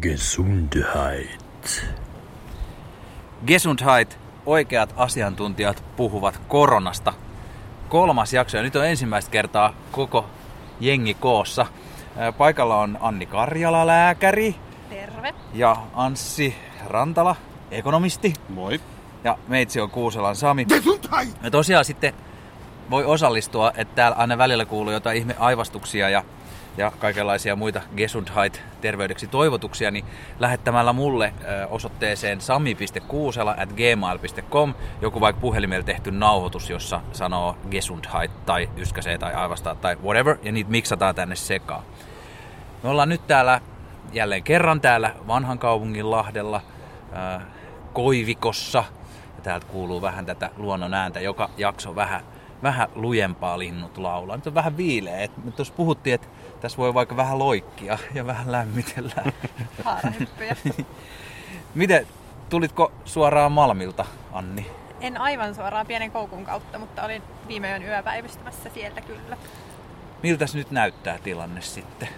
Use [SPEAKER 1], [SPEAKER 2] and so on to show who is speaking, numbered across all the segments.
[SPEAKER 1] Gesundheit.
[SPEAKER 2] Gesundheit, oikeat asiantuntijat puhuvat koronasta. Kolmas jakso ja nyt on ensimmäistä kertaa koko jengi koossa. Paikalla on Anni Karjala, lääkäri.
[SPEAKER 3] Terve.
[SPEAKER 2] Ja Anssi Rantala, ekonomisti.
[SPEAKER 4] Moi.
[SPEAKER 2] Ja meitsi on Kuuselan Sami. Ja tosiaan sitten voi osallistua, että täällä aina välillä kuuluu jotain ihme aivastuksia ja ja kaikenlaisia muita Gesundheit terveydeksi toivotuksia, niin lähettämällä mulle osoitteeseen sami.kuusela at gmail.com joku vaikka puhelimella tehty nauhoitus, jossa sanoo Gesundheit tai yskäsee tai aivastaa tai whatever, ja niitä miksataan tänne sekaan. Me ollaan nyt täällä jälleen kerran täällä vanhan kaupungin Lahdella, Koivikossa, ja täältä kuuluu vähän tätä luonnon ääntä, joka jakso vähän vähän lujempaa linnut laulaa. Nyt on vähän viileä. Tuossa puhuttiin, että tässä voi vaikka vähän loikkia ja vähän lämmitellä. Miten, tulitko suoraan Malmilta, Anni?
[SPEAKER 3] En aivan suoraan pienen koukun kautta, mutta olin viime yön yöpäivystämässä sieltä kyllä.
[SPEAKER 2] Miltäs nyt näyttää tilanne sitten?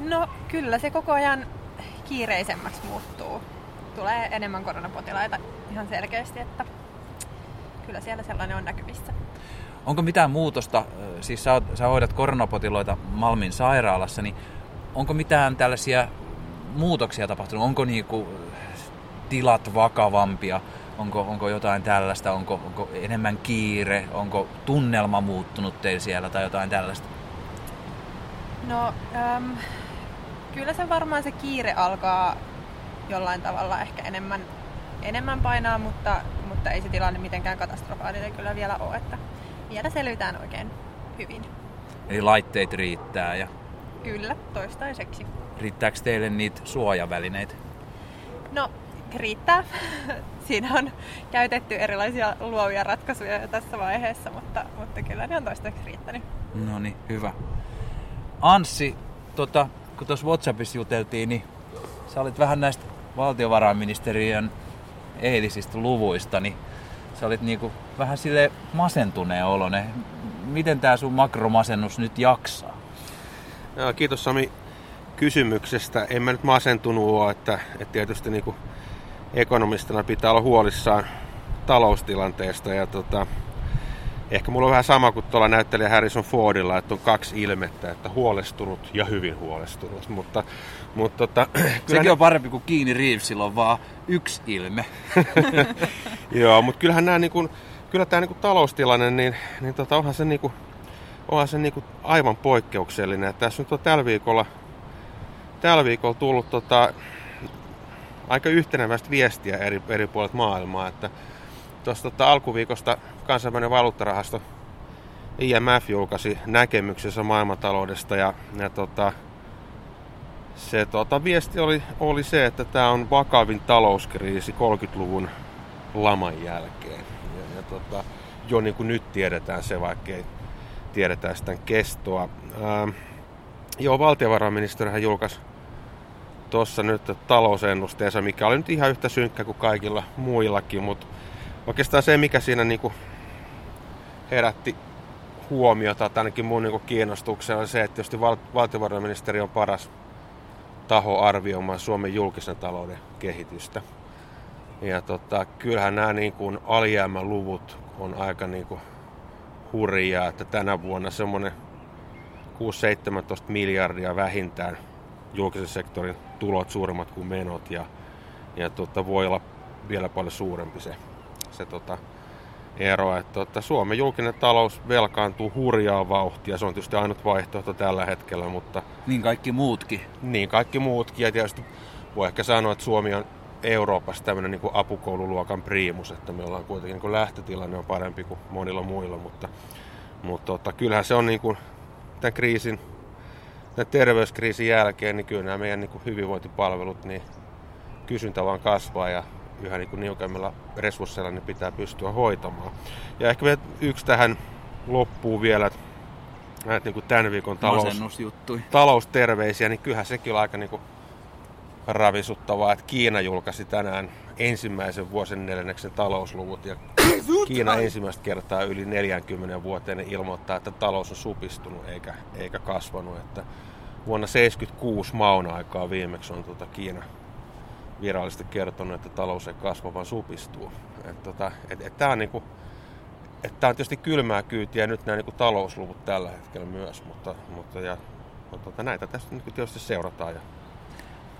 [SPEAKER 3] No kyllä se koko ajan kiireisemmäksi muuttuu. Tulee enemmän koronapotilaita ihan selkeästi, että kyllä siellä sellainen on näkyvissä.
[SPEAKER 2] Onko mitään muutosta, siis sä, sä hoidat koronapotiloita Malmin sairaalassa, niin onko mitään tällaisia muutoksia tapahtunut? Onko niinku tilat vakavampia? Onko, onko jotain tällaista? Onko, onko enemmän kiire? Onko tunnelma muuttunut teillä siellä tai jotain tällaista?
[SPEAKER 3] No, äm, kyllä se varmaan se kiire alkaa jollain tavalla ehkä enemmän, enemmän painaa, mutta, mutta ei se tilanne mitenkään katastrofaalinen kyllä vielä ole. Että vielä selvitään oikein hyvin.
[SPEAKER 2] Eli laitteet riittää ja...
[SPEAKER 3] Kyllä, toistaiseksi.
[SPEAKER 2] Riittääkö teille niitä suojavälineitä?
[SPEAKER 3] No, riittää. Siinä on käytetty erilaisia luovia ratkaisuja jo tässä vaiheessa, mutta, mutta kyllä ne on toistaiseksi riittänyt.
[SPEAKER 2] No niin, hyvä. Anssi, tota, kun tuossa WhatsAppissa juteltiin, niin sä olit vähän näistä valtiovarainministeriön eilisistä luvuista, niin sä olit niinku vähän sille masentuneen olone. Miten tää sun makromasennus nyt jaksaa?
[SPEAKER 4] Ja, kiitos Sami kysymyksestä. En mä nyt masentunut ole, että, että tietysti niinku ekonomistina pitää olla huolissaan taloustilanteesta ja tota, ehkä mulla on vähän sama kuin tuolla näyttelijä Harrison Fordilla, että on kaksi ilmettä, että huolestunut ja hyvin huolestunut, mutta, mutta tota,
[SPEAKER 2] Sekin ne... on parempi kuin kiinni Reevesillä on vaan yksi ilme.
[SPEAKER 4] Joo, mutta kyllähän nämä niin kuin, kyllä tämä niin kuin taloustilanne, niin, niin tota, onhan se, niin kuin, onhan se niin kuin aivan poikkeuksellinen. Että tässä nyt on tällä viikolla, tällä viikolla tullut tota, aika yhteneväistä viestiä eri, eri puolet maailmaa. Että tuossa tota, alkuviikosta kansainvälinen valuuttarahasto IMF julkaisi näkemyksensä maailmantaloudesta ja, ja tota, se tota, viesti oli, oli se, että tämä on vakavin talouskriisi 30-luvun laman jälkeen. Ja, ja tota, jo niin kuin nyt tiedetään se, vaikka ei tiedetä sitä kestoa. Ää, joo, valtiovarainministerihän julkaisi tuossa nyt talousennusteensa, mikä oli nyt ihan yhtä synkkä kuin kaikilla muillakin, mutta oikeastaan se, mikä siinä niin kuin herätti huomiota, tai ainakin mun niin kiinnostuksena, on se, että tietysti val- valtiovarainministeri on paras taho arvioimaan Suomen julkisen talouden kehitystä. Ja tota, kyllähän nämä niin kuin alijäämäluvut on aika niin kuin hurjaa, että tänä vuonna semmoinen 6-17 miljardia vähintään julkisen sektorin tulot suuremmat kuin menot ja, ja tota, voi olla vielä paljon suurempi se, se tota, ero. Että tota, Suomen julkinen talous velkaantuu hurjaa vauhtia. Se on tietysti ainut vaihtoehto tällä hetkellä, mutta...
[SPEAKER 2] Niin kaikki muutkin.
[SPEAKER 4] Niin kaikki muutkin. Ja tietysti voi ehkä sanoa, että Suomi on Euroopassa tämmöinen niin kuin apukoululuokan priimus, että me ollaan kuitenkin niin kuin lähtötilanne on parempi kuin monilla muilla, mutta, mutta tota, kyllähän se on niin kuin tämän kriisin, tämän terveyskriisin jälkeen, niin kyllä nämä meidän niin kuin hyvinvointipalvelut, niin kysyntä vaan kasvaa ja yhä niin kuin niukemmilla resursseilla ne pitää pystyä hoitamaan. Ja ehkä vielä yksi tähän loppuu vielä, että näitä niin kuin tämän viikon talous, talousterveisiä, niin kyllähän sekin on aika niin kuin ravisuttavaa, että Kiina julkaisi tänään ensimmäisen vuosen neljänneksen talousluvut ja Kiina ensimmäistä kertaa yli 40 vuoteen ilmoittaa, että talous on supistunut eikä, eikä kasvanut. Että vuonna 76 maun aikaa viimeksi on tota Kiina virallisesti kertonut, että talous ei kasva, vaan supistuu. Et tota, et, et Tämä on, niinku, et on tietysti kylmää kyytiä nyt nämä niinku talousluvut tällä hetkellä myös, mutta, mutta, ja, mutta tota, näitä tästä niinku tietysti seurataan. Ja...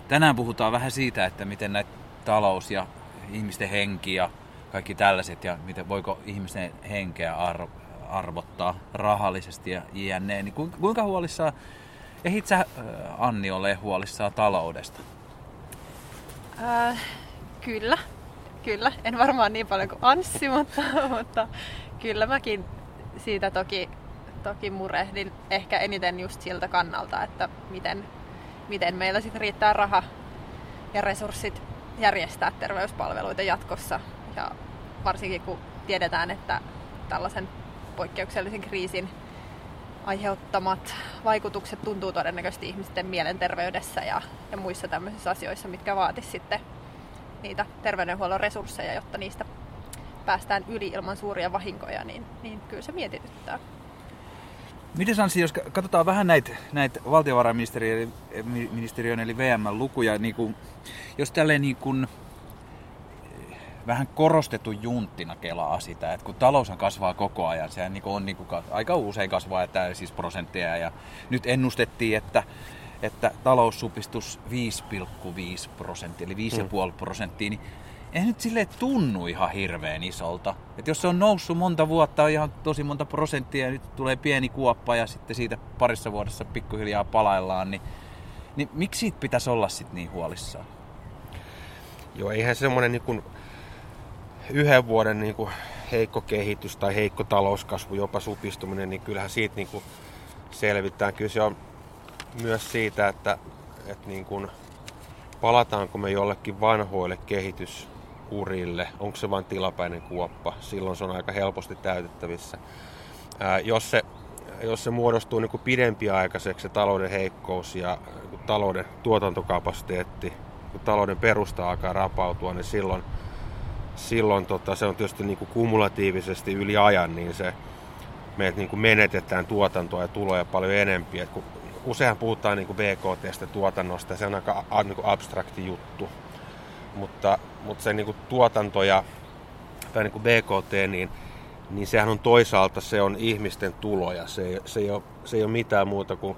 [SPEAKER 2] Tänään puhutaan vähän siitä, että miten näitä talous ja ihmisten henki ja kaikki tällaiset ja miten voiko ihmisten henkeä arvo, arvottaa rahallisesti ja jne. Niin kuinka huolissaan, ehdit sä Anni ole huolissaan taloudesta?
[SPEAKER 3] Äh, kyllä, kyllä. En varmaan niin paljon kuin Anssi, mutta, mutta kyllä mäkin siitä toki, toki murehdin ehkä eniten just siltä kannalta, että miten, miten meillä sitten riittää raha ja resurssit järjestää terveyspalveluita jatkossa. Ja varsinkin kun tiedetään, että tällaisen poikkeuksellisen kriisin aiheuttamat vaikutukset tuntuu todennäköisesti ihmisten mielenterveydessä ja, ja muissa tämmöisissä asioissa, mitkä vaatis sitten niitä terveydenhuollon resursseja, jotta niistä päästään yli ilman suuria vahinkoja, niin, niin kyllä se
[SPEAKER 2] Miten Sansi, jos katsotaan vähän näitä, näitä valtiovarainministeriön eli VM-lukuja, niin kuin, jos tälleen niin kuin, vähän korostettu junttina kelaa sitä, että kun talous kasvaa koko ajan, sehän niin on niin kuin, aika usein kasvaa, että siis prosentteja ja nyt ennustettiin, että että talous supistus 5,5 prosenttia, eli 5,5 mm. prosenttia, niin ei nyt sille tunnu ihan hirveän isolta. Et jos se on noussut monta vuotta, on ihan tosi monta prosenttia, ja nyt tulee pieni kuoppa, ja sitten siitä parissa vuodessa pikkuhiljaa palaillaan, niin, niin miksi siitä pitäisi olla sitten niin huolissaan?
[SPEAKER 4] Joo, eihän semmoinen niin kuin yhden vuoden niin kuin heikko kehitys tai heikko talouskasvu, jopa supistuminen, niin kyllähän siitä niin kuin selvitään. Kyllä se on myös siitä, että, että niin kuin, palataanko me jollekin vanhoille kehitysurille, onko se vain tilapäinen kuoppa, silloin se on aika helposti täytettävissä. Ää, jos, se, jos se muodostuu niin kuin pidempiaikaiseksi se talouden heikkous ja niin talouden tuotantokapasiteetti, kun talouden perusta alkaa rapautua, niin silloin, silloin tota, se on tietysti niin kuin kumulatiivisesti yli ajan, niin se, me niin kuin menetetään tuotantoa ja tuloja paljon enempi. Et kun useinhan puhutaan niin BKTstä tuotannosta, se on aika niin kuin abstrakti juttu. Mutta, mutta se niin kuin tuotanto ja tai niin kuin BKT, niin, niin sehän on toisaalta se on ihmisten tuloja. Se se ei, ole, se ei ole mitään muuta kuin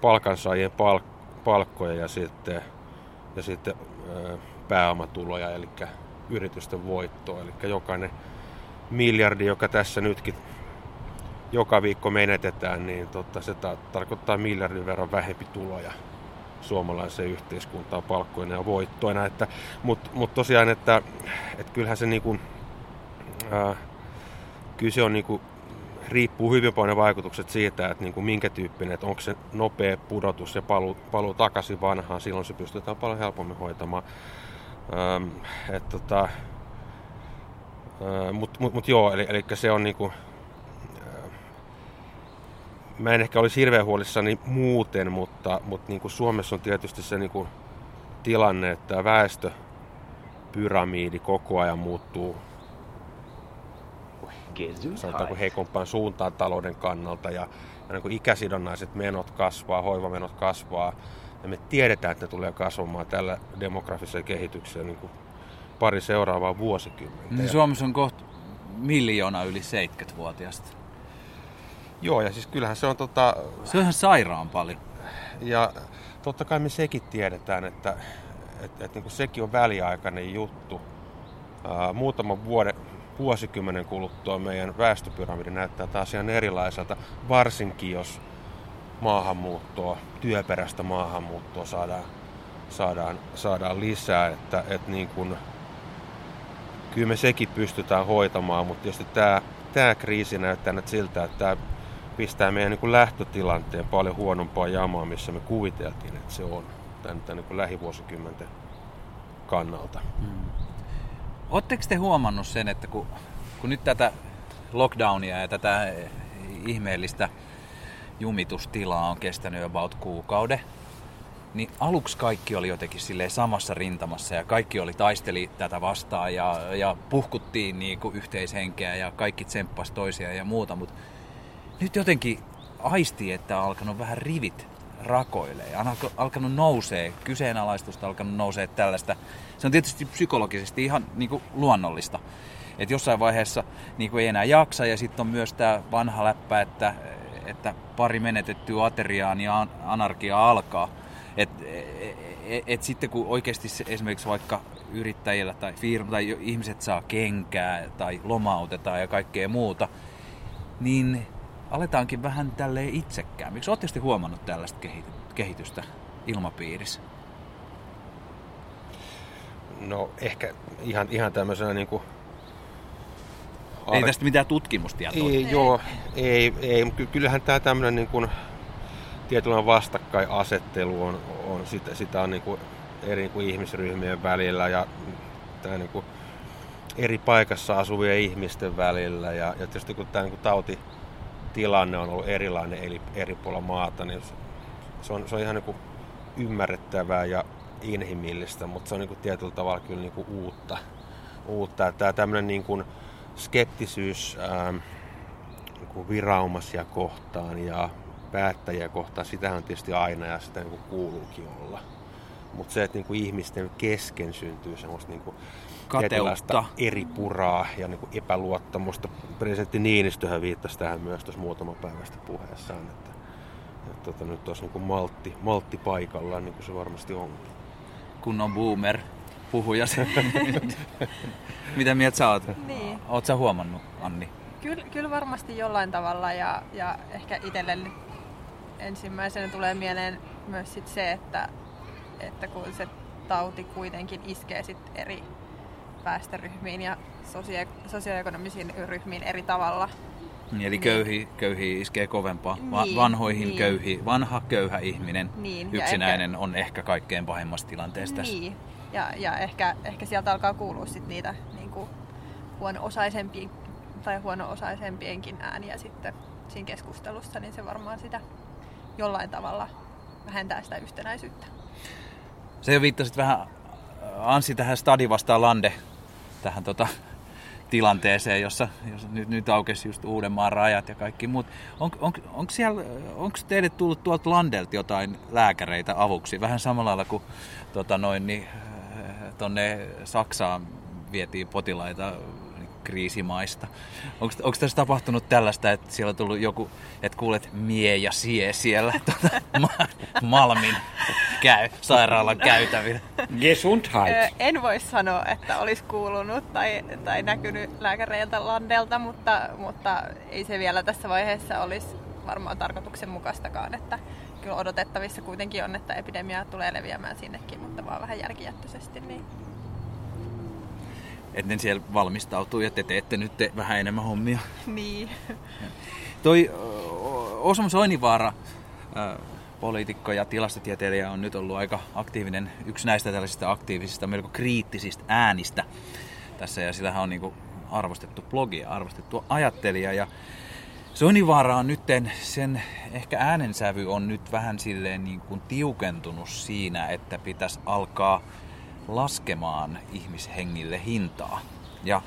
[SPEAKER 4] palkansaajien palk, palkkoja ja sitten, ja sitten pääomatuloja, eli yritysten voittoa. Eli jokainen miljardi, joka tässä nytkin joka viikko menetetään, niin tota, se ta- tarkoittaa miljardin verran vähempi tuloja suomalaiseen yhteiskuntaan palkkoina ja voittoina. Mutta mut tosiaan, että, että kyllähän se niinku, ää, kyllä se on niinku, riippuu hyvin paljon vaikutukset siitä, että niinku minkä tyyppinen, että onko se nopea pudotus ja paluu, paluu takaisin vanhaan, silloin se pystytään paljon helpommin hoitamaan. Ähm, tota, mutta mut, mut joo, eli, eli se on niinku, mä en ehkä olisi hirveän huolissani muuten, mutta, mutta niin kuin Suomessa on tietysti se niin kuin tilanne, että väestöpyramiidi koko ajan muuttuu sanotaanko heikompaan suuntaan talouden kannalta ja, ja niin kuin ikäsidonnaiset menot kasvaa, hoivamenot kasvaa ja me tiedetään, että ne tulee kasvamaan tällä demografisella kehityksellä niin kuin pari seuraavaa vuosikymmentä.
[SPEAKER 2] Niin Suomessa on kohta miljoona yli 70-vuotiaista.
[SPEAKER 4] Joo, ja siis kyllähän se on tota...
[SPEAKER 2] Se on ihan sairaan paljon.
[SPEAKER 4] Ja totta kai me sekin tiedetään, että et, et, niin sekin on väliaikainen juttu. Ää, muutaman vuoden, vuosikymmenen kuluttua meidän väestöpyramidi näyttää taas ihan erilaiselta, varsinkin jos maahanmuuttoa, työperäistä maahanmuuttoa saadaan, saadaan, saadaan lisää. Että, et niin kun, kyllä me sekin pystytään hoitamaan, mutta tietysti tämä, tämä kriisi näyttää nyt siltä, että tämä pistää meidän niin kuin lähtötilanteen paljon huonompaa jamaa, missä me kuviteltiin, että se on tämän, tämän niin lähivuosikymmenten kannalta. Hmm.
[SPEAKER 2] Oletteko te huomannut sen, että kun, kun nyt tätä lockdownia ja tätä ihmeellistä jumitustilaa on kestänyt about kuukauden, niin aluksi kaikki oli jotenkin sille samassa rintamassa ja kaikki oli taisteli tätä vastaan ja, ja puhkuttiin niin kuin yhteishenkeä ja kaikki tsemppas toisia ja muuta, mutta nyt jotenkin aistii, että on alkanut vähän rivit rakoilee. On alkanut nousee, kyseenalaistusta alkanut nousee tällaista. Se on tietysti psykologisesti ihan niin kuin luonnollista. Että jossain vaiheessa niin kuin ei enää jaksa ja sitten on myös tämä vanha läppä, että, että pari menetettyä ateriaa niin anarkia alkaa. Et, et, et, et sitten kun oikeasti se, esimerkiksi vaikka yrittäjillä tai firma tai ihmiset saa kenkää tai lomautetaan ja kaikkea muuta, niin aletaankin vähän tälleen itsekään. Miksi olette huomannut tällaista kehitystä ilmapiirissä?
[SPEAKER 4] No ehkä ihan, ihan tämmöisenä niin kuin
[SPEAKER 2] Ar... Ei tästä mitään tutkimustietoa.
[SPEAKER 4] Ei, joo, ei, ei. Kyllähän tämä tämmöinen niin kuin, tietynlainen vastakkainasettelu on, on sitä, sitä on niin kuin eri niin kuin ihmisryhmien välillä ja tämä niin kuin eri paikassa asuvien ihmisten välillä. Ja, ja tietysti kun tämä niin kuin tautitilanne on ollut erilainen eri, eri puolilla maata, niin se on, se on ihan niin kuin ymmärrettävää ja inhimillistä, mutta se on niin kuin tietyllä tavalla kyllä niin kuin uutta. uutta. Tämä tämmöinen niin kuin skeptisyys ähm, niin kuin viraumasia kohtaan ja päättäjiä kohtaan, sitähän on tietysti aina ja sitä niin kuin kuuluukin olla. Mutta se, että niin kuin ihmisten kesken syntyy semmoista niin kuin
[SPEAKER 2] Kateutta.
[SPEAKER 4] eri puraa ja niin kuin epäluottamusta. Presidentti Niinistöhän viittasi tähän myös tuossa muutama päivästä puheessaan, että, että tota, nyt olisi niin kuin maltti, maltti paikallaan, niin kuin se varmasti on.
[SPEAKER 2] Kun on boomer puhuja. Mitä mieltä sä oot?
[SPEAKER 3] Niin.
[SPEAKER 2] Oot sä huomannut, Anni?
[SPEAKER 3] Kyllä, kyllä varmasti jollain tavalla ja, ja ehkä itselle ensimmäisenä tulee mieleen myös sit se, että, että kun se tauti kuitenkin iskee sit eri väestöryhmiin ja sosia- sosioekonomisiin ryhmiin eri tavalla.
[SPEAKER 2] Niin, eli köyhi, köyhi iskee kovempaa. Va- niin, vanhoihin niin. köyhi, vanha köyhä ihminen, niin, yksinäinen ehkä, on ehkä kaikkein pahimmassa tilanteessa tässä.
[SPEAKER 3] Ja, ja ehkä, ehkä sieltä alkaa kuulua sit niitä niin kuin huono-osaisempien tai huono-osaisempienkin ääniä sitten siinä keskustelussa, niin se varmaan sitä jollain tavalla vähentää sitä yhtenäisyyttä.
[SPEAKER 2] Se jo viittasit vähän Ansi tähän Stadi vastaan Lande tähän tota, tilanteeseen, jossa, jossa nyt, nyt aukesi just Uudenmaan rajat ja kaikki muut. On, on, onko, siellä, onko teille tullut tuolta Landelta jotain lääkäreitä avuksi? Vähän samalla lailla kuin tota noin, niin, äh, tonne Saksaan vietiin potilaita kriisimaista. Onko tässä tapahtunut tällaista, että siellä on tullut joku, että kuulet mie ja sie siellä tuota, ma- Malmin käy, sairaalan käytävillä?
[SPEAKER 3] Gesundheit. En voi sanoa, että olisi kuulunut tai, tai näkynyt lääkäreiltä Landelta, mutta, mutta ei se vielä tässä vaiheessa olisi varmaan tarkoituksenmukaistakaan, että kyllä odotettavissa kuitenkin on, että epidemia tulee leviämään sinnekin, mutta vaan vähän jälkijättöisesti. Niin
[SPEAKER 2] että ne siellä valmistautuu ja te teette nyt te vähän enemmän hommia.
[SPEAKER 3] Niin.
[SPEAKER 2] Toi Osmo Soinivaara, poliitikko ja tilastotieteilijä, on nyt ollut aika aktiivinen, yksi näistä tällaisista aktiivisista, melko kriittisistä äänistä tässä. Ja sitähän on niin arvostettu blogi arvostettu ajattelija. Ja Soinivaara on nyt, sen ehkä äänensävy on nyt vähän silleen niin kuin tiukentunut siinä, että pitäisi alkaa laskemaan ihmishengille hintaa. Ja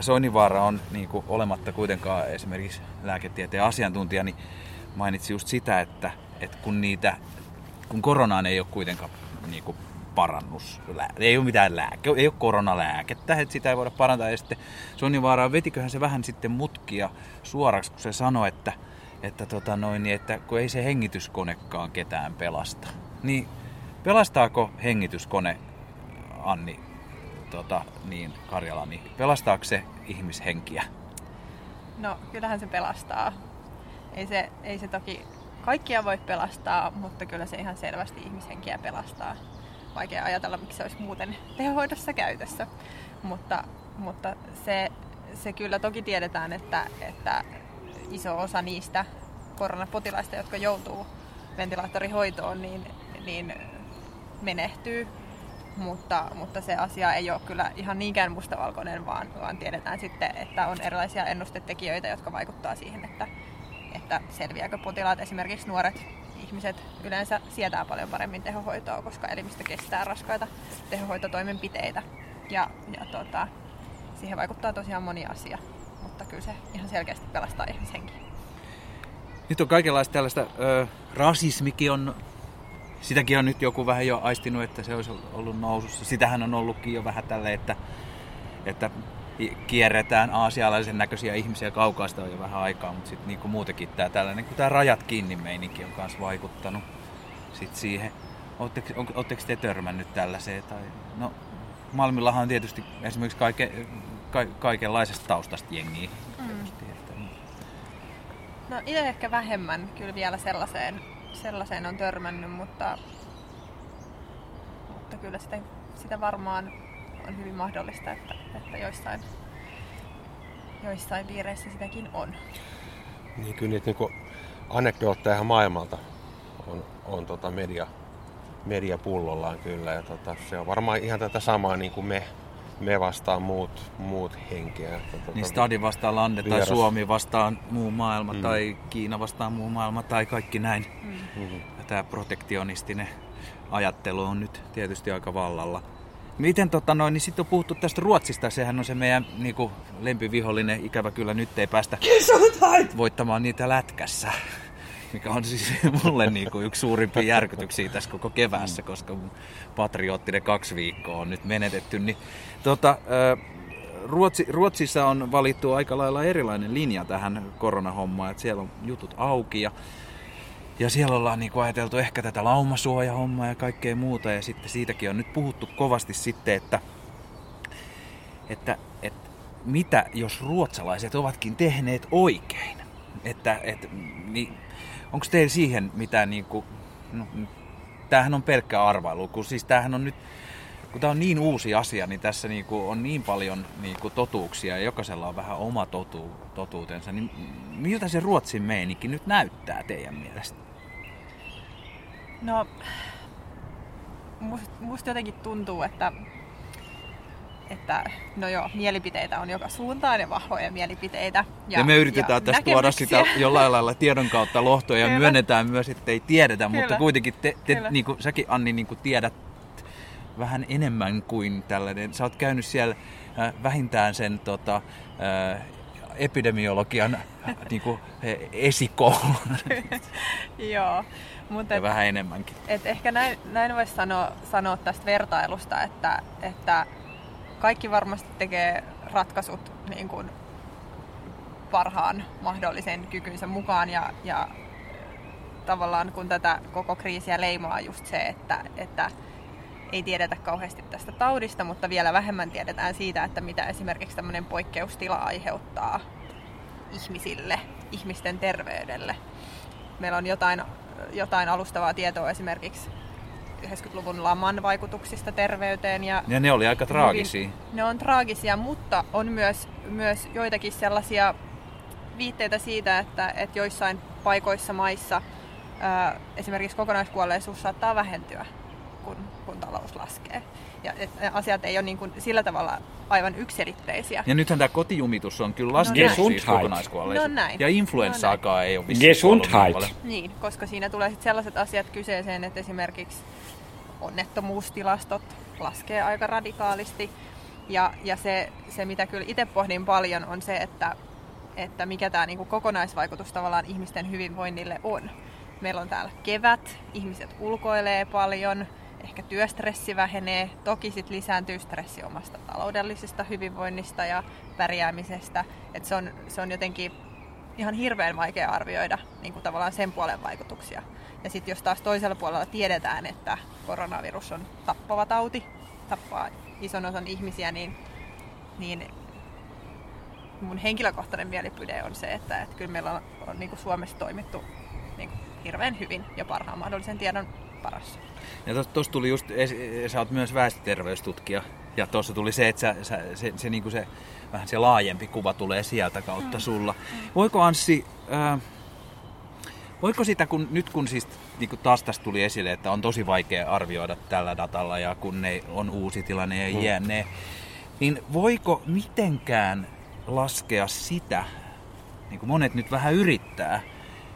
[SPEAKER 2] Soinivaara on niin kuin, olematta kuitenkaan esimerkiksi lääketieteen asiantuntija, niin mainitsi just sitä, että, että kun, niitä, kun koronaan ei ole kuitenkaan niin kuin, parannus, ei ole mitään lääke, ei ole koronalääkettä, että sitä ei voida parantaa. Ja sitten Soinivaara vetiköhän se vähän sitten mutkia suoraksi, kun se sanoi, että, että, tota noin, niin että kun ei se hengityskonekaan ketään pelasta. Niin pelastaako hengityskone Anni tota, niin, Karjala, niin pelastaako se ihmishenkiä?
[SPEAKER 3] No kyllähän se pelastaa. Ei se, ei se toki kaikkia voi pelastaa, mutta kyllä se ihan selvästi ihmishenkiä pelastaa. Vaikea ajatella, miksi se olisi muuten tehohoidossa käytössä. Mutta, mutta se, se kyllä toki tiedetään, että, että iso osa niistä koronapotilaista, jotka joutuu ventilaattorihoitoon, niin, niin menehtyy mutta, mutta se asia ei ole kyllä ihan niinkään mustavalkoinen, vaan, vaan tiedetään sitten, että on erilaisia ennustetekijöitä, jotka vaikuttaa siihen, että, että selviääkö potilaat, esimerkiksi nuoret ihmiset yleensä sietää paljon paremmin tehohoitoa, koska elimistö kestää raskaita tehohoitotoimenpiteitä. Ja, ja tota, siihen vaikuttaa tosiaan moni asia, mutta kyllä se ihan selkeästi pelastaa ihmishenkiä.
[SPEAKER 2] nyt on kaikenlaista tällaista, ö, rasismikin on, sitäkin on nyt joku vähän jo aistinut, että se olisi ollut nousussa. Sitähän on ollutkin jo vähän tälle, että, että kierretään aasialaisen näköisiä ihmisiä kaukaa, sitä on jo vähän aikaa, mutta sitten niinku muutenkin tämä tällainen, kun tämä rajat kiinni meininki on myös vaikuttanut sit siihen. Oletteko te törmännyt tällaiseen? Tai, no, Malmillahan on tietysti esimerkiksi kaike, ka, kaikenlaisesta taustasta jengiä. Mm.
[SPEAKER 3] No itse ehkä vähemmän kyllä vielä sellaiseen, sellaiseen on törmännyt, mutta, mutta kyllä sitä, sitä varmaan on hyvin mahdollista, että, että joissain, joissain piireissä sitäkin on.
[SPEAKER 4] Niin kyllä niitä niin anekdootteja ihan maailmalta on, on tota media, media pullollaan kyllä. Ja tota, se on varmaan ihan tätä samaa niin kuin me, me vastaan muut, muut henkeä.
[SPEAKER 2] Tota, niin Stadi vastaan Lande vieras. tai Suomi vastaan muu maailma mm. tai Kiina vastaan muu maailma tai kaikki näin. Mm. Mm-hmm. Tämä protektionistinen ajattelu on nyt tietysti aika vallalla. Miten tota noin, niin sitten on puhuttu tästä Ruotsista, sehän on se meidän niin kuin, lempivihollinen, ikävä kyllä nyt ei päästä voittamaan niitä lätkässä. Mikä on siis mulle niin kuin yksi suurimpia järkytyksiä tässä koko keväässä, koska mun patriottinen kaksi viikkoa on nyt menetetty. Niin, tota, Ruotsi, Ruotsissa on valittu aika lailla erilainen linja tähän koronahommaan, että siellä on jutut auki ja ja siellä ollaan niin kuin ajateltu ehkä tätä laumasuojahommaa ja kaikkea muuta. Ja sitten siitäkin on nyt puhuttu kovasti sitten, että, että, että mitä jos ruotsalaiset ovatkin tehneet oikein? Että, että niin, onko teillä siihen mitään, niin kuin, no, tämähän on pelkkä arvailu, kun siis tämähän on nyt, kun tämä on niin uusi asia, niin tässä niin kuin on niin paljon niin kuin totuuksia ja jokaisella on vähän oma totu, totuutensa, niin miltä se Ruotsin meininki nyt näyttää teidän mielestä?
[SPEAKER 3] No, must, musta jotenkin tuntuu, että, että no joo, mielipiteitä on joka suuntaan ja vahvoja mielipiteitä.
[SPEAKER 2] Ja, ja me yritetään ja tässä tuoda sitä jollain lailla tiedon kautta lohtoa ja Kyllä. myönnetään myös, että ei tiedetä, Kyllä. mutta kuitenkin te, te niin kuin, säkin Anni niin kuin tiedät vähän enemmän kuin tällainen. Sä oot käynyt siellä äh, vähintään sen tota, äh, epidemiologian äh, niin kuin, esikoulun.
[SPEAKER 3] Joo.
[SPEAKER 2] Mutta ja vähän enemmänkin.
[SPEAKER 3] Et ehkä näin, näin voisi sanoa, sanoa tästä vertailusta, että, että kaikki varmasti tekee ratkaisut niin kuin parhaan mahdollisen kykynsä mukaan ja, ja tavallaan kun tätä koko kriisiä leimaa just se, että, että ei tiedetä kauheasti tästä taudista, mutta vielä vähemmän tiedetään siitä, että mitä esimerkiksi tämmöinen poikkeustila aiheuttaa ihmisille, ihmisten terveydelle. Meillä on jotain jotain alustavaa tietoa esimerkiksi 90-luvun laman vaikutuksista terveyteen. Ja,
[SPEAKER 2] ja ne oli aika traagisia. Hyvin,
[SPEAKER 3] ne on traagisia, mutta on myös, myös joitakin sellaisia viitteitä siitä, että, että joissain paikoissa maissa ää, esimerkiksi kokonaiskuolleisuus saattaa vähentyä, kun, kun talous laskee ja että asiat ei ole niin kuin sillä tavalla aivan yksilitteisiä.
[SPEAKER 2] Ja nythän tämä kotijumitus on kyllä laskenut no siis kokonaiskuolleisuus.
[SPEAKER 3] No näin.
[SPEAKER 2] Ja influenssaakaan no ei ole vissiin
[SPEAKER 1] Gesundheit.
[SPEAKER 3] Niin, koska siinä tulee sitten sellaiset asiat kyseeseen, että esimerkiksi onnettomuustilastot laskee aika radikaalisti. Ja, ja se, se, mitä kyllä itse pohdin paljon, on se, että, että mikä tämä niinku kokonaisvaikutus tavallaan ihmisten hyvinvoinnille on. Meillä on täällä kevät, ihmiset ulkoilee paljon, ehkä työstressi vähenee. Toki sit lisääntyy stressi omasta taloudellisesta hyvinvoinnista ja pärjäämisestä. Et se, on, se on jotenkin ihan hirveän vaikea arvioida niin kuin tavallaan sen puolen vaikutuksia. Ja sitten jos taas toisella puolella tiedetään, että koronavirus on tappava tauti, tappaa ison osan ihmisiä, niin, niin mun henkilökohtainen mielipide on se, että, että kyllä meillä on, on niin kuin Suomessa toimittu niin kuin hirveän hyvin ja parhaan mahdollisen tiedon paras.
[SPEAKER 2] Ja tuossa tuli just, sä oot myös väestöterveystutkija, ja tuossa tuli se, että sä, sä, se, se, niin se, vähän se laajempi kuva tulee sieltä kautta mm. sulla. Voiko Anssi, äh, voiko sitä, kun, nyt kun siis niin kuin taas tästä tuli esille, että on tosi vaikea arvioida tällä datalla ja kun ne on uusi tilanne ja mm. jne, niin voiko mitenkään laskea sitä, niin kuin monet nyt vähän yrittää,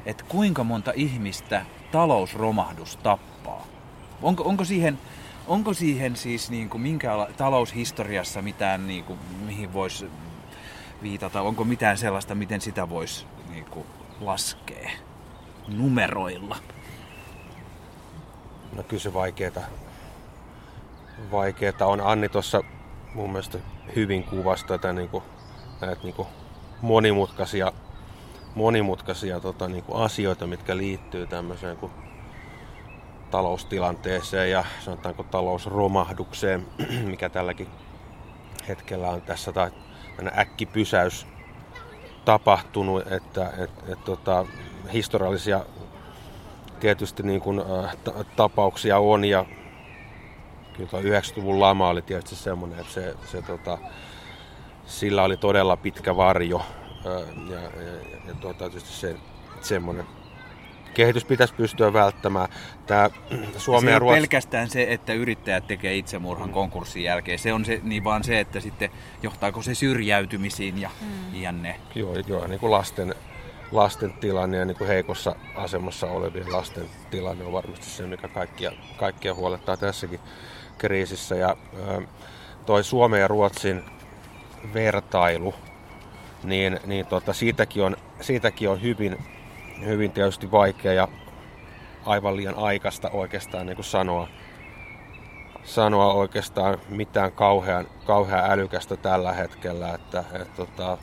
[SPEAKER 2] että kuinka monta ihmistä talousromahdus tappaa? Onko, onko siihen, onko siihen siis niin kuin minkä taloushistoriassa mitään, niin kuin, mihin voisi viitata? Onko mitään sellaista, miten sitä voisi niin kuin, laskea? numeroilla?
[SPEAKER 4] No kyllä se vaikeeta, vaikeeta on. Anni tuossa mun mielestä hyvin kuvasi tätä niin kuin, näitä niin kuin monimutkaisia, monimutkaisia tota, niin kuin asioita, mitkä liittyy tämmöiseen kuin taloustilanteeseen ja sanotaanko talousromahdukseen, mikä tälläkin hetkellä on tässä tai äkkipysäys tapahtunut, että et, et, tota, historiallisia tietysti niin kuin, äh, tapauksia on ja kyllä 90-luvun lama oli tietysti semmoinen, että se, se tota, sillä oli todella pitkä varjo äh, ja, ja, ja, ja tota, tietysti se, semmoinen kehitys pitäisi pystyä välttämään. Tämä
[SPEAKER 2] Suomi se ja Ruotsi... pelkästään se, että yrittäjät tekee itsemurhan konkurssin jälkeen. Se on se, niin vaan se, että sitten johtaako se syrjäytymisiin ja mm. jänne.
[SPEAKER 4] Joo, joo niin kuin lasten, lasten tilanne ja niin kuin heikossa asemassa olevien lasten tilanne on varmasti se, mikä kaikkia, kaikkia huolettaa tässäkin kriisissä. Ja toi Suomen ja Ruotsin vertailu, niin, niin tota, siitäkin, on, siitäkin on hyvin hyvin tietysti vaikea ja aivan liian aikaista oikeastaan niin kuin sanoa, sanoa oikeastaan mitään kauhean, kauhean älykästä tällä hetkellä. Että, et, tota,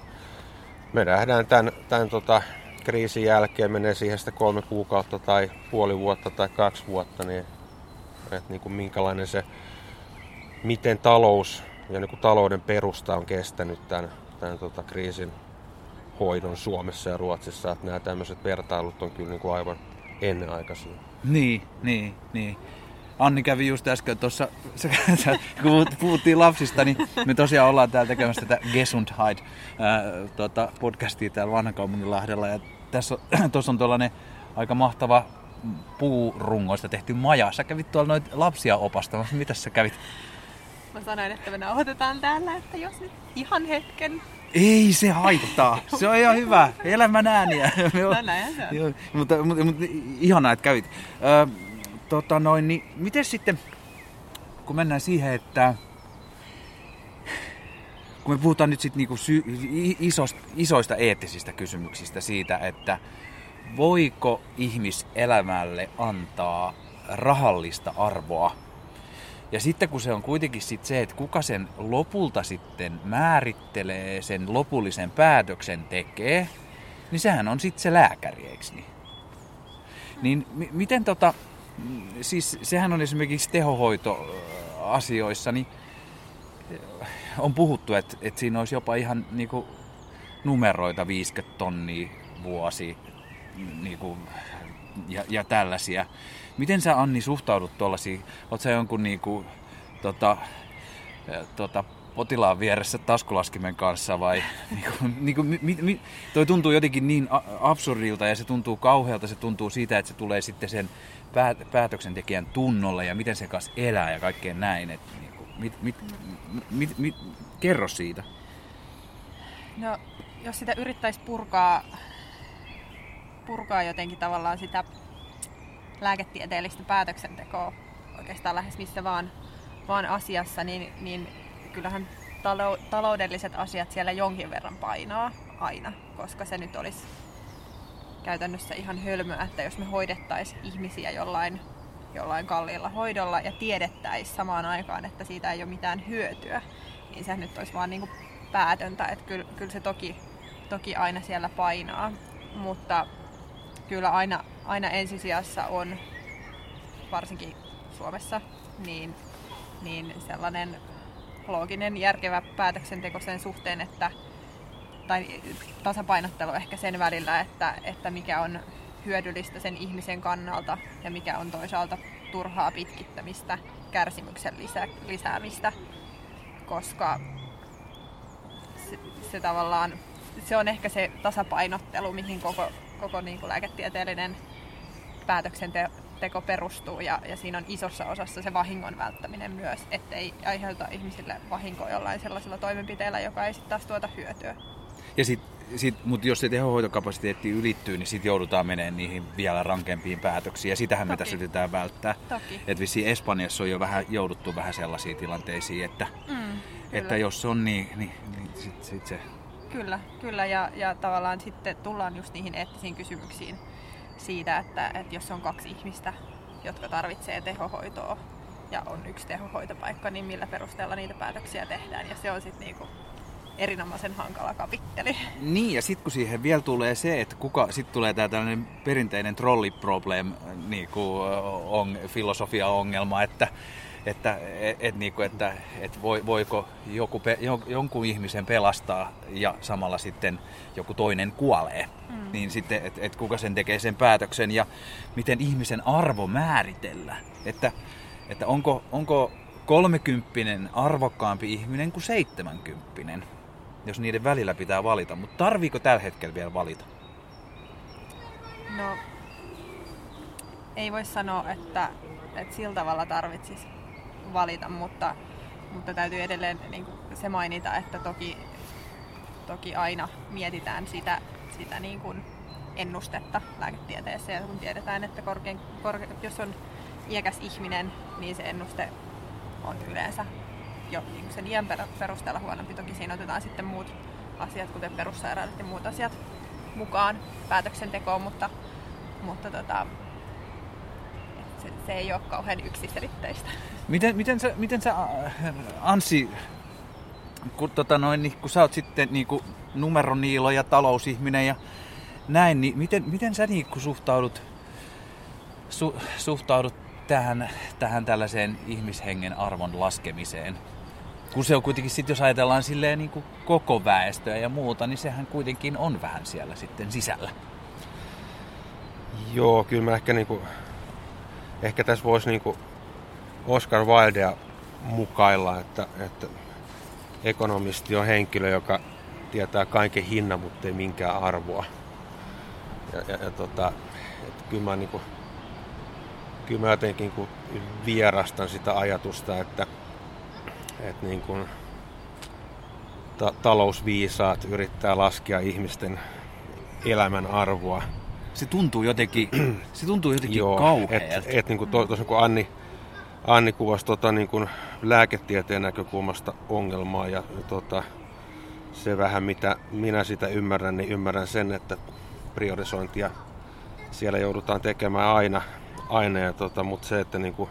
[SPEAKER 4] me nähdään tämän, tämän tota, kriisin jälkeen, menee siihen sitten kolme kuukautta tai puoli vuotta tai kaksi vuotta, niin, että niin kuin minkälainen se, miten talous ja niin kuin talouden perusta on kestänyt tämän, tämän tota, kriisin hoidon Suomessa ja Ruotsissa, että nämä tämmöiset vertailut on kyllä niin kuin aivan ennenaikaisia.
[SPEAKER 2] Niin, niin, niin. Anni kävi just äsken tuossa, kun puhuttiin lapsista, niin me tosiaan ollaan täällä tekemässä tätä Gesundheit ää, tuota, podcastia täällä Vanhakaupunginlahdella. Ja tässä on, tuossa on tuollainen aika mahtava puurungoista tehty maja. Sä kävit tuolla noita lapsia opastamassa. Mitä sä kävit?
[SPEAKER 3] Mä sanoin, että me nauhoitetaan täällä, että jos nyt ihan hetken
[SPEAKER 2] ei se haittaa. Se on ihan hyvä. Elämän ääniä.
[SPEAKER 3] no näin se
[SPEAKER 2] on. mutta, mutta, mutta ihanaa, että kävit. Ö, tota noin, niin miten sitten, kun mennään siihen, että kun me puhutaan nyt sitten niinku sy- isosta, isoista eettisistä kysymyksistä siitä, että voiko ihmiselämälle antaa rahallista arvoa ja sitten kun se on kuitenkin sit se, että kuka sen lopulta sitten määrittelee, sen lopullisen päätöksen tekee, niin sehän on sitten se lääkäri, eikö niin? Niin m- miten tota, siis sehän on esimerkiksi tehohoitoasioissa, niin on puhuttu, että, että siinä olisi jopa ihan niinku numeroita 50 tonnia vuosi niinku, ja, ja tällaisia. Miten sä Anni suhtaudut tuollaisiin? Oot sä jonkun niinku, tota, tota, potilaan vieressä taskulaskimen kanssa vai niinku, niinku, mi, mi, toi tuntuu jotenkin niin absurdilta ja se tuntuu kauhealta, se tuntuu siitä, että se tulee sitten sen päät, päätöksentekijän tunnolle ja miten se kanssa elää ja kaikkeen näin. Et, niinku, mit, mit, mit, mit, kerro siitä.
[SPEAKER 3] No, jos sitä yrittäisi purkaa, purkaa jotenkin tavallaan sitä lääketieteellistä päätöksentekoa oikeastaan lähes missä vaan, vaan asiassa, niin, niin kyllähän talou- taloudelliset asiat siellä jonkin verran painaa aina, koska se nyt olisi käytännössä ihan hölmöä, että jos me hoidettaisiin ihmisiä jollain, jollain kalliilla hoidolla ja tiedettäisiin samaan aikaan, että siitä ei ole mitään hyötyä, niin se nyt olisi vaan niin kuin päätöntä, että kyllä, kyllä se toki, toki aina siellä painaa, mutta kyllä aina, aina ensisijassa on, varsinkin Suomessa, niin, niin sellainen looginen, järkevä päätöksenteko sen suhteen, että tai tasapainottelu ehkä sen välillä, että, että mikä on hyödyllistä sen ihmisen kannalta ja mikä on toisaalta turhaa pitkittämistä, kärsimyksen lisä, lisäämistä, koska se, se tavallaan se on ehkä se tasapainottelu, mihin koko koko niin kuin lääketieteellinen päätöksenteko perustuu ja, ja siinä on isossa osassa se vahingon välttäminen myös, ettei aiheuta ihmisille vahinkoa jollain sellaisella toimenpiteellä, joka ei sitten taas tuota hyötyä.
[SPEAKER 2] Ja sit, sit, mutta jos se tehohoitokapasiteetti ylittyy, niin sitten joudutaan menemään niihin vielä rankempiin päätöksiin. Ja sitähän Toki. me tässä yritetään välttää. Että vissiin Espanjassa on jo vähän jouduttu vähän sellaisiin tilanteisiin, että, mm, että jos on niin, niin, niin sitten sit se
[SPEAKER 3] Kyllä, kyllä ja, ja tavallaan sitten tullaan just niihin eettisiin kysymyksiin, siitä, että, että jos on kaksi ihmistä, jotka tarvitsee tehohoitoa ja on yksi tehohoitopaikka, niin millä perusteella niitä päätöksiä tehdään. Ja se on sitten niinku erinomaisen hankala kapitteli.
[SPEAKER 2] Niin, ja sitten kun siihen vielä tulee se, että kuka, sitten tulee tämä tällainen perinteinen trolliproblem, niin kuin on, filosofia-ongelma, että että, et, et, niin kuin, että et voi, voiko joku, jonkun ihmisen pelastaa ja samalla sitten joku toinen kuolee. Mm. Niin sitten, että et kuka sen tekee sen päätöksen ja miten ihmisen arvo määritellä. Että, että onko, onko kolmekymppinen arvokkaampi ihminen kuin seitsemänkymppinen, jos niiden välillä pitää valita. Mutta tarviiko tällä hetkellä vielä valita?
[SPEAKER 3] No, ei voi sanoa, että, että sillä tavalla tarvitsisi valita, mutta, mutta täytyy edelleen niin kuin se mainita, että toki, toki aina mietitään sitä, sitä niin kuin ennustetta lääketieteessä ja kun tiedetään, että korkein, korke, jos on iäkäs ihminen, niin se ennuste on yleensä jo niin sen iän perusteella huonompi. Toki siinä otetaan sitten muut asiat, kuten perussairaudet ja muut asiat mukaan päätöksentekoon, mutta, mutta tota, se, ei ole kauhean yksiselitteistä.
[SPEAKER 2] Miten, miten, sä, miten sä, äh, Ansi, kun, tota noin, niin, kun sä oot sitten niin kuin numeroniilo ja talousihminen ja näin, niin miten, miten sä niin, suhtaudut, su, suhtaudut tähän, tähän tällaiseen ihmishengen arvon laskemiseen? Kun se on kuitenkin sitten, jos ajatellaan silleen niin kuin koko väestöä ja muuta, niin sehän kuitenkin on vähän siellä sitten sisällä.
[SPEAKER 4] Joo, kyllä mä ehkä, niin kuin, ehkä tässä voisi niin kuin Oscar Wildea mukailla, että, että ekonomisti on henkilö, joka tietää kaiken hinnan, mutta ei minkään arvoa. Ja, ja, ja tota, että kyllä mä, niin kuin, kyllä mä jotenkin niin vierastan sitä ajatusta, että, että niin kuin, ta- talousviisaat yrittää laskea ihmisten elämän arvoa.
[SPEAKER 2] Se tuntuu jotenkin, se tuntuu jotenkin Joo, kauhealta.
[SPEAKER 4] Et, et, niin kuin to, kun Anni, Anni kuvasi tota, niin kuin lääketieteen näkökulmasta ongelmaa ja, ja tota, se vähän mitä minä sitä ymmärrän, niin ymmärrän sen, että priorisointia siellä joudutaan tekemään aina, aina ja tota, mutta se, että niin kuin,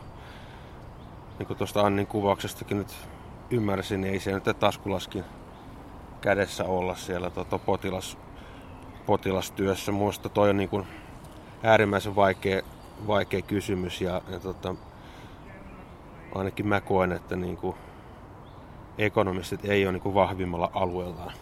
[SPEAKER 4] niin kuin tuosta Annin kuvauksestakin nyt ymmärsin, niin ei se nyt taskulaskin kädessä olla siellä tota, potilas, potilastyössä. Muista toi on niin kuin äärimmäisen vaikea, vaikea kysymys ja, ja tota, ainakin mä koen, että niin kuin ekonomistit ei ole niin kuin vahvimmalla alueellaan.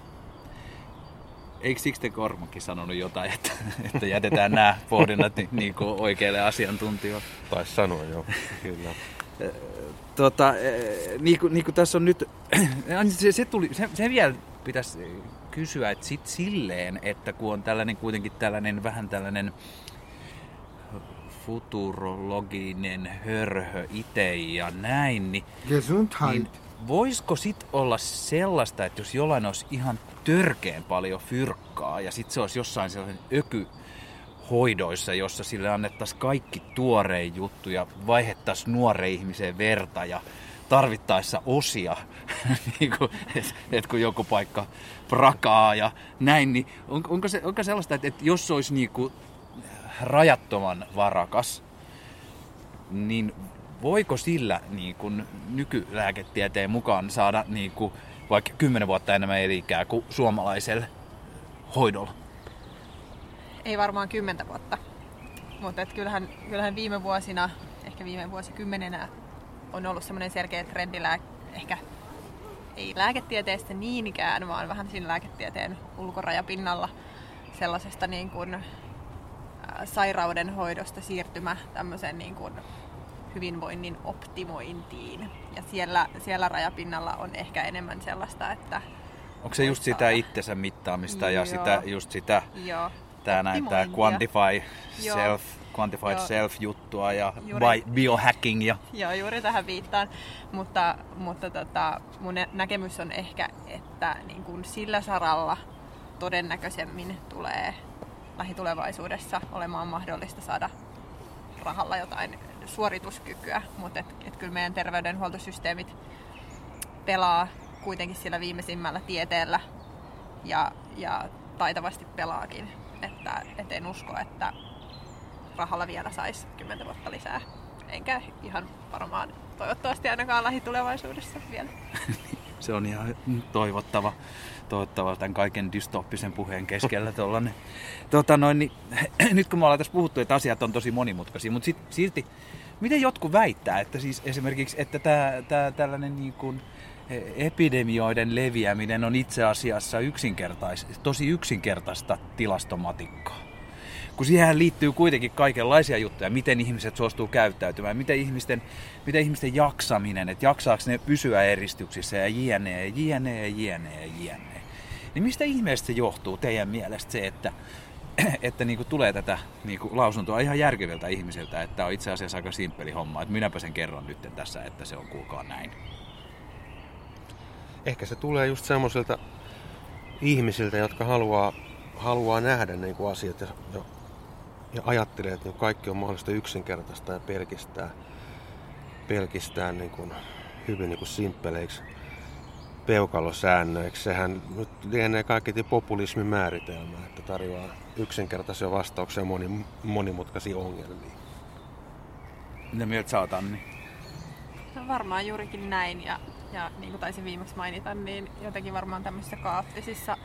[SPEAKER 2] Eikö Sixten Kormakin sanonut jotain, että, että jätetään nämä pohdinnat niin, niin kuin oikeille asiantuntijoille?
[SPEAKER 4] Taisi sanoa, joo, kyllä.
[SPEAKER 2] tota, niin kuin, niin kuin tässä on nyt, se, se, tuli, se, se vielä pitäisi kysyä, että sit silleen, että kun on tällainen kuitenkin tällainen vähän tällainen futurologinen hörhö itse ja näin, niin, niin voisiko sit olla sellaista, että jos jollain olisi ihan törkeen paljon fyrkkaa ja sitten se olisi jossain sellainen öky hoidoissa, jossa sille annettaisiin kaikki tuoreen juttu ja vaihettaisiin nuoreen ihmiseen verta ja tarvittaessa osia, niin kuin, että et kun joku paikka prakaa ja näin, niin on, onko, se, onko sellaista, että, että jos olisi niin kuin rajattoman varakas, niin voiko sillä niin kuin nykylääketieteen mukaan saada niin kuin vaikka 10 vuotta enemmän elikää kuin suomalaiselle hoidolla?
[SPEAKER 3] Ei varmaan kymmentä vuotta. Mutta kyllähän, kyllähän viime vuosina, ehkä viime vuosikymmenenä, on ollut semmoinen selkeä trendi lää, ehkä ei lääketieteestä niinkään, vaan vähän siinä lääketieteen ulkorajapinnalla sellaisesta niin kuin sairauden hoidosta siirtymä tämmöisen niin kuin hyvinvoinnin optimointiin. Ja siellä, siellä rajapinnalla on ehkä enemmän sellaista, että...
[SPEAKER 2] Onko se just sitä itsensä mittaamista Joo. ja sitä, just sitä, Joo. tää näin, tää quantify Joo. self, quantified Joo. self-juttua ja juuri, biohacking ja...
[SPEAKER 3] Joo, juuri tähän viittaan. Mutta, mutta tota, mun näkemys on ehkä, että niin kuin sillä saralla todennäköisemmin tulee lähitulevaisuudessa olemaan mahdollista saada rahalla jotain suorituskykyä, mutta et, et kyllä meidän terveydenhuoltosysteemit pelaa kuitenkin sillä viimeisimmällä tieteellä ja, ja taitavasti pelaakin. Että et en usko, että, rahalla vielä saisi 10 vuotta lisää. Enkä ihan varmaan toivottavasti ainakaan lähitulevaisuudessa vielä.
[SPEAKER 2] Se on ihan toivottava, toivottava tämän kaiken dystooppisen puheen keskellä tollanen. Tota noin, niin, nyt kun me ollaan tässä puhuttu, että asiat on tosi monimutkaisia, mutta sit, silti, miten jotkut väittää, että siis esimerkiksi, että tää, tää, tällainen niin kuin, epidemioiden leviäminen on itse asiassa yksinkertais, tosi yksinkertaista tilastomatikkaa. Kun siihen liittyy kuitenkin kaikenlaisia juttuja, miten ihmiset suostuu käyttäytymään, miten ihmisten, miten ihmisten jaksaminen, että jaksaako ne pysyä eristyksissä ja jne, jne, jne, jne. Niin mistä ihmeestä se johtuu teidän mielestä se, että, että niinku tulee tätä niinku lausuntoa ihan järkeviltä ihmisiltä, että on itse asiassa aika simppeli homma, että minäpä sen kerron nyt tässä, että se on kuulkaa näin
[SPEAKER 4] ehkä se tulee just semmoisilta ihmisiltä, jotka haluaa, haluaa nähdä niin kuin asiat ja, ja, ja ajattelee, että niin kaikki on mahdollista yksinkertaista ja pelkistää, pelkistää niin kuin hyvin niin kuin simppeleiksi peukalosäännöiksi. Sehän nyt lienee kaikki populismin määritelmä, että tarjoaa yksinkertaisia vastauksia moni, monimutkaisiin ongelmiin.
[SPEAKER 2] Mitä mieltä sä oot, Anni?
[SPEAKER 3] No varmaan juurikin näin. Ja ja niin kuin taisin viimeksi mainita, niin jotenkin varmaan tämmöisissä kaoottisissa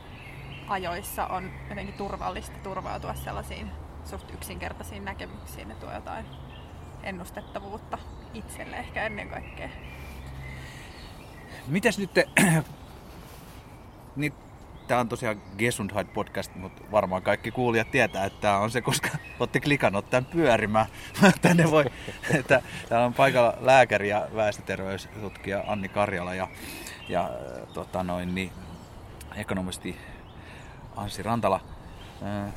[SPEAKER 3] ajoissa on jotenkin turvallista turvautua sellaisiin suht yksinkertaisiin näkemyksiin. Ne tuo jotain ennustettavuutta itselle ehkä ennen kaikkea.
[SPEAKER 2] Mitäs nyt te, niin Tämä on tosiaan Gesundheit podcast, mutta varmaan kaikki kuulijat tietää, että tämä on se, koska olette klikannut tämän pyörimään. Tänne voi, että täällä on paikalla lääkäri ja väestöterveystutkija Anni Karjala ja, ja tota noin, niin, ekonomisti Anssi Rantala.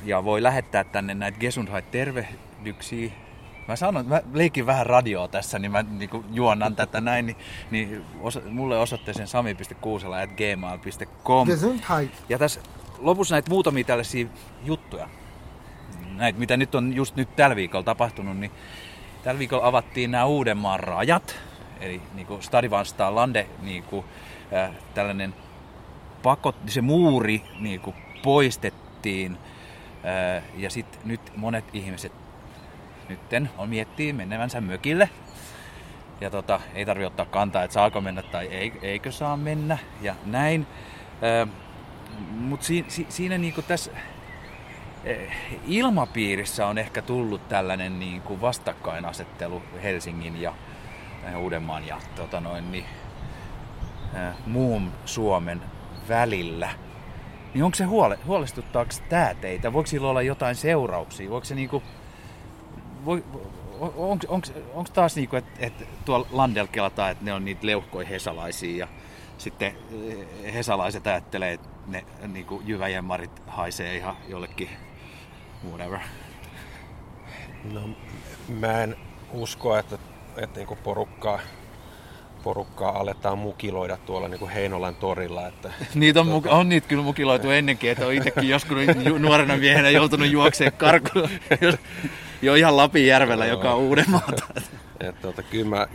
[SPEAKER 2] Ja voi lähettää tänne näitä Gesundheit tervehdyksiä. Mä sanon, mä leikin vähän radioa tässä, niin mä niin juonnan tätä näin, niin, niin osa, mulle osoitteeseen sami.kuusela.gmail.com. Ja tässä lopussa näitä muutamia tällaisia juttuja, näitä mitä nyt on just nyt tällä viikolla tapahtunut, niin tällä viikolla avattiin nämä Uudenmaan rajat, eli niin kuin Stadivanstaan Lande, niin kuin, äh, tällainen pakot, se muuri niin kuin poistettiin, äh, ja sitten nyt monet ihmiset nytten on miettii menevänsä mökille. Ja tota, ei tarvi ottaa kantaa, että saako mennä tai ei, eikö saa mennä ja näin. Mutta si, si, siinä niinku tässä ilmapiirissä on ehkä tullut tällainen niinku vastakkainasettelu Helsingin ja Uudenmaan ja tota noin, niin, muun Suomen välillä. Niin onko se huole, huolestuttaako tämä teitä? Voiko sillä olla jotain seurauksia? Voiko se niinku, onko taas niinku, että et tuolla Landel kelataan, että ne on niitä leuhkoja hesalaisia ja sitten eh, hesalaiset ajattelee, että ne niinku jyväjemmarit haisee ihan jollekin whatever.
[SPEAKER 4] No, mä en usko, että, että niinku porukkaa porukkaa aletaan mukiloida tuolla niin kuin Heinolan torilla. Että,
[SPEAKER 2] niitä on, tuota... on niitä kyllä mukiloitu ennenkin, että on itsekin joskus nuorena miehenä joutunut juokseen karkuun jo ihan Lapinjärvellä, joka on Uudenmaata.
[SPEAKER 4] Et, tuota, kyllä mä,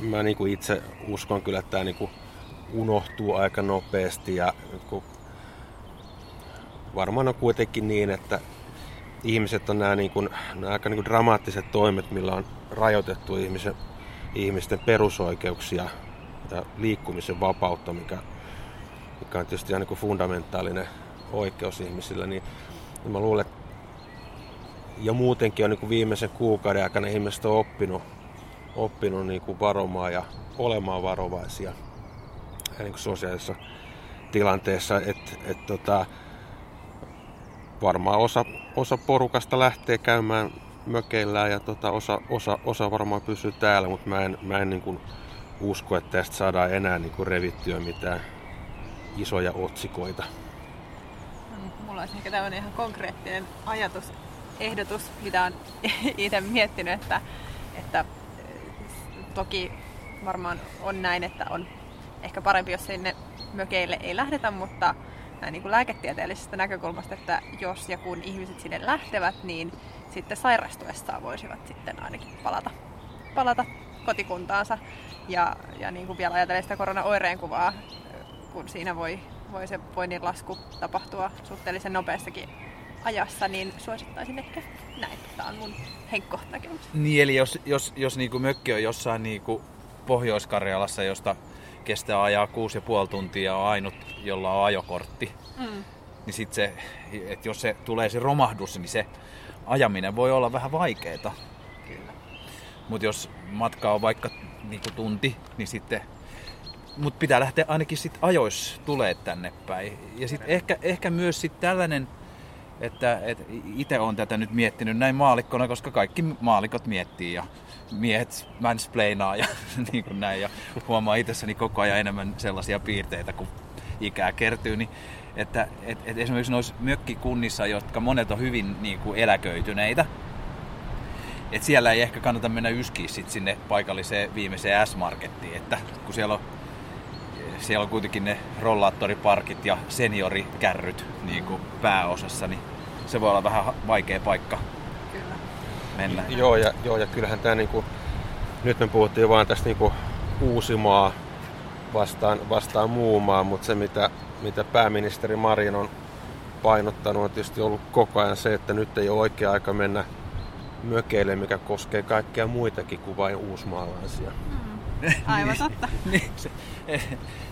[SPEAKER 4] mä niin kuin itse uskon kyllä, että tämä niin kuin unohtuu aika nopeasti ja kun varmaan on kuitenkin niin, että ihmiset on nämä, niin kuin, nämä aika niin kuin dramaattiset toimet, millä on rajoitettu ihmisen ihmisten perusoikeuksia ja liikkumisen vapautta, mikä, mikä on tietysti ihan niin fundamentaalinen oikeus ihmisillä, niin, niin mä luulen, että ja muutenkin on niin kuin viimeisen kuukauden aikana ihmiset on oppinut, oppinut niin kuin varomaan ja olemaan varovaisia niin kuin sosiaalisessa tilanteessa, että et, tota, varmaan osa, osa porukasta lähtee käymään mökeillään ja tota, osa, osa, osa varmaan pysyy täällä, mutta mä en, mä en niin kuin usko, että tästä saadaan enää niin kuin revittyä mitään isoja otsikoita.
[SPEAKER 3] Mulla olisi ehkä tämmöinen ihan konkreettinen ajatus, ehdotus, mitä olen itse miettinyt, että, että toki varmaan on näin, että on ehkä parempi, jos sinne mökeille ei lähdetä, mutta niin kuin lääketieteellisestä näkökulmasta, että jos ja kun ihmiset sinne lähtevät, niin sitten sairastuessaan voisivat sitten ainakin palata, palata kotikuntaansa. Ja, ja niin kuin vielä ajatellen sitä korona-oireen kuvaa, kun siinä voi, voi se voinnin lasku tapahtua suhteellisen nopeastakin ajassa, niin suosittaisin ehkä näin. Tämä on mun henkkohta näkemys.
[SPEAKER 2] Niin, eli jos, jos, jos niinku mökki on jossain niinku Pohjois-Karjalassa, josta kestää ajaa kuusi ja puoli tuntia ja on ainut, jolla on ajokortti,
[SPEAKER 3] Mm.
[SPEAKER 2] niin sit se, että jos se tulee se romahdus, niin se ajaminen voi olla vähän vaikeeta.
[SPEAKER 3] Kyllä.
[SPEAKER 2] Mutta jos matka on vaikka niinku tunti, niin sitten mut pitää lähteä ainakin sit ajoissa tulee tänne päin. Ja sitten ehkä, ehkä myös sit tällainen, että et itse olen tätä nyt miettinyt näin maalikkona, koska kaikki maalikot miettii ja miehet mansplainaa ja niin kuin näin. Ja huomaa itsessäni koko ajan enemmän sellaisia piirteitä, kun ikää kertyy. Niin että et, et esimerkiksi noissa mökkikunnissa, jotka monet on hyvin niin kuin eläköityneitä, et siellä ei ehkä kannata mennä yskiä sit sinne paikalliseen viimeiseen S-markettiin, että kun siellä on, siellä on kuitenkin ne rollaattoriparkit ja seniorikärryt niin kuin pääosassa, niin se voi olla vähän vaikea paikka. Mennä.
[SPEAKER 4] Joo, ja, joo, ja kyllähän tämä niinku, nyt me puhuttiin vaan tästä niinku Uusimaa vastaan, vastaan muu maa, mutta se mitä, mitä pääministeri Marin on painottanut on tietysti ollut koko ajan se, että nyt ei ole oikea aika mennä mökeille, mikä koskee kaikkia muitakin kuin vain uusmaalaisia.
[SPEAKER 3] Aivan totta.
[SPEAKER 2] niin, se, eh,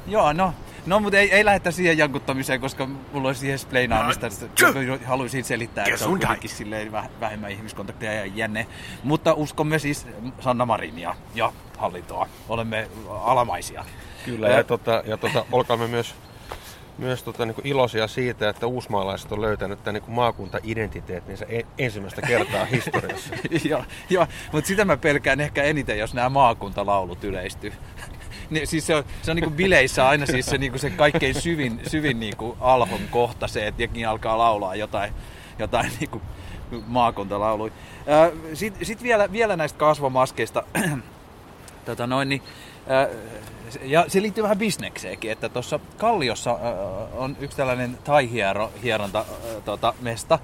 [SPEAKER 2] joo, no, no mutta ei, ei lähdetä siihen jankuttamiseen, koska mulla olisi siihen spleinaamista. No, haluaisin selittää, että se on kuitenkin silleen vähemmän ihmiskontakteja ja jänne. Mutta uskomme siis Sanna Marinia ja hallintoa. Olemme alamaisia.
[SPEAKER 4] Kyllä, ja, tota, ja tota, olkaamme myös, myös tota, niin iloisia siitä, että uusmaalaiset on löytänyt tämän niin maakunta-identiteettinsä e- ensimmäistä kertaa historiassa.
[SPEAKER 2] joo, joo, mutta sitä mä pelkään ehkä eniten, jos nämä maakuntalaulut yleistyy. Niin, siis se on, se on niinku bileissä aina siis se, niinku se kaikkein syvin, syvin niinku alhon kohta se, että jengi alkaa laulaa jotain, jotain niinku maakuntalauluja. Sitten sit vielä, vielä näistä kasvomaskeista. tota noin, niin, ja se liittyy vähän bisnekseenkin, että tuossa Kalliossa ää, on yksi tällainen tai-hieronta ää, tota, mesta,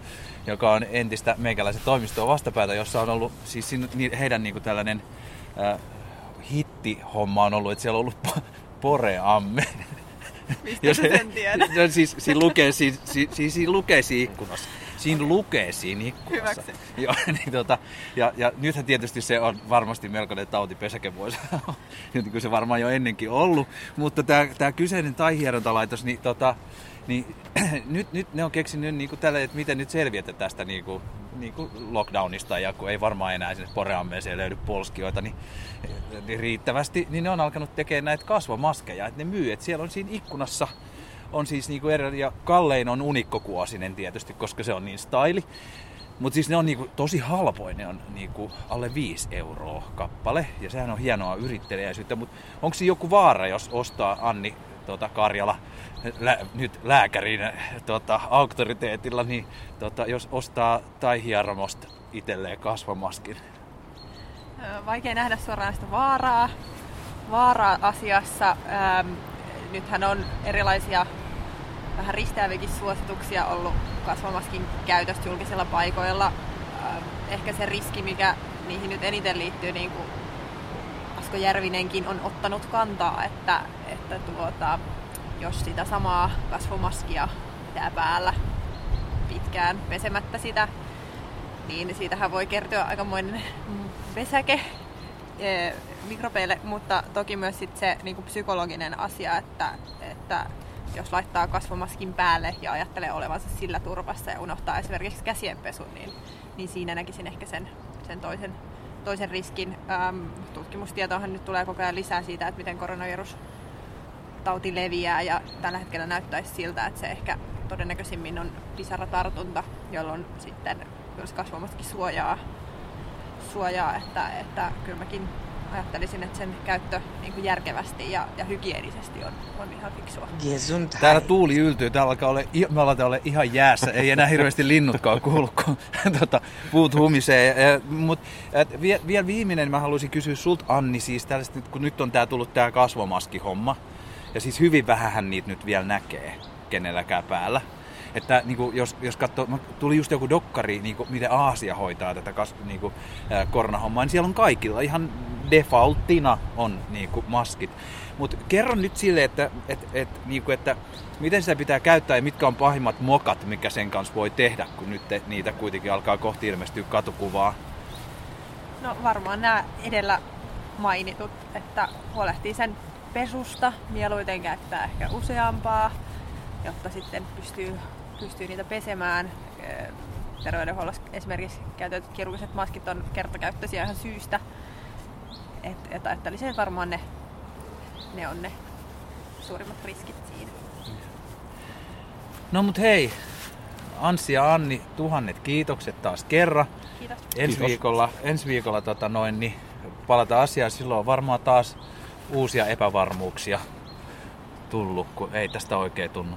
[SPEAKER 2] joka on entistä meikäläisen toimistoa vastapäätä, jossa on ollut siis sin- ni- heidän niinku tällainen ää, hittihomma on ollut, että siellä on ollut po- poreamme.
[SPEAKER 3] Mistä
[SPEAKER 2] se-
[SPEAKER 3] sen tiedät?
[SPEAKER 2] se- siis, siinä lukee, siis, siis, siis siinä lukee siinä ikkunassa. Siinä lukee siinä ikkunassa. Joo, niin tota, ja, ja nythän tietysti se on varmasti melkoinen tautipesäke voisi niin kuin se varmaan jo ennenkin ollut. Mutta tämä, tämä kyseinen taihierontalaitos, niin, tota, niin nyt, nyt ne on keksinyt niin kuin tälle, että miten nyt selviätä tästä niin kuin, niin kuin lockdownista. Ja kun ei varmaan enää sinne poreammeeseen löydy polskioita niin, niin riittävästi, niin ne on alkanut tekemään näitä kasvomaskeja, että ne myy, että siellä on siinä ikkunassa on siis niinku eri, ja kallein on unikkokuosinen tietysti, koska se on niin styli. Mutta siis ne on niinku tosi halpoin, ne on niinku alle 5 euroa kappale, ja sehän on hienoa yrittelijäisyyttä, mutta onko siinä joku vaara, jos ostaa Anni tota, Karjala lä, nyt lääkärin tota, auktoriteetilla, niin tota, jos ostaa tai hieromosta itselleen kasvomaskin,
[SPEAKER 3] Vaikea nähdä suoraan sitä vaaraa, vaaraa asiassa. Ähm, nythän on erilaisia vähän risteäviäkin suosituksia ollut kasvamaskin käytöstä julkisilla paikoilla. Ähm, ehkä se riski, mikä niihin nyt eniten liittyy, niin kuin Asko Järvinenkin on ottanut kantaa, että, että tuota, jos sitä samaa kasvomaskia pitää päällä pitkään pesemättä sitä, niin siitähän voi kertyä aikamoinen vesäke eh, mikrobeille, mutta toki myös sit se niin kuin psykologinen asia, että, että jos laittaa kasvomaskin päälle ja ajattelee olevansa sillä turvassa ja unohtaa esimerkiksi käsienpesun, niin, niin siinä näkisin ehkä sen, sen toisen, toisen riskin. Ähm, tutkimustietoahan nyt tulee koko ajan lisää siitä, että miten koronavirus tauti leviää ja tällä hetkellä näyttäisi siltä, että se ehkä todennäköisimmin on pisaratartunta, jolloin sitten jos kasvomaskin suojaa, suojaa että, että kyllä mäkin ajattelisin, että sen käyttö niin kuin järkevästi ja, ja hygienisesti on, on ihan fiksua.
[SPEAKER 2] Täällä tuuli yltyy, täällä alkaa ole, me aletaan olla ihan jäässä, ei enää hirveästi linnutkaan kuulu, kun tota, puut humisee. Mutta vielä vie, viimeinen mä haluaisin kysyä sulta Anni, siis tällaista, nyt, kun nyt on tää tullut tää kasvomaskihomma, ja siis hyvin vähän niitä nyt vielä näkee kenelläkään päällä. Että niin kuin, jos, jos katsoo, tuli just joku dokkari, niin kuin, miten Aasia hoitaa tätä kas, niin kuin, ää, koronahommaa, niin siellä on kaikilla ihan defaulttina on niin kuin, maskit. Mutta kerro nyt sille, että, et, et, niin kuin, että miten sitä pitää käyttää ja mitkä on pahimmat mokat, mikä sen kanssa voi tehdä, kun nyt te, niitä kuitenkin alkaa kohti ilmestyä katukuvaa.
[SPEAKER 3] No varmaan nämä edellä mainitut, että huolehtii sen pesusta, mieluiten käyttää ehkä useampaa, jotta sitten pystyy, pystyy niitä pesemään. Terveydenhuollossa esimerkiksi käytetyt kirurgiset maskit on kertakäyttöisiä ihan syystä. Et, et ajattelisin, että varmaan ne, ne on ne suurimmat riskit siinä.
[SPEAKER 2] No mut hei, Anssi ja Anni, tuhannet kiitokset taas kerran.
[SPEAKER 3] Kiitos.
[SPEAKER 2] Ensi
[SPEAKER 4] Kiitos.
[SPEAKER 2] viikolla, ensi viikolla tota noin, niin palataan asiaan. Silloin on varmaan taas uusia epävarmuuksia tullut, kun ei tästä oikein tunnu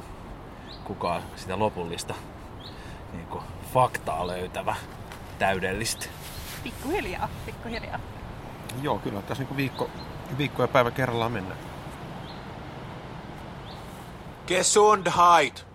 [SPEAKER 2] kukaan sitä lopullista niin kuin faktaa löytävä täydellistä.
[SPEAKER 3] Pikkuhiljaa, pikkuhiljaa.
[SPEAKER 4] Joo, kyllä tässä niin viikko, viikko ja päivä kerrallaan mennään.
[SPEAKER 1] Gesundheit!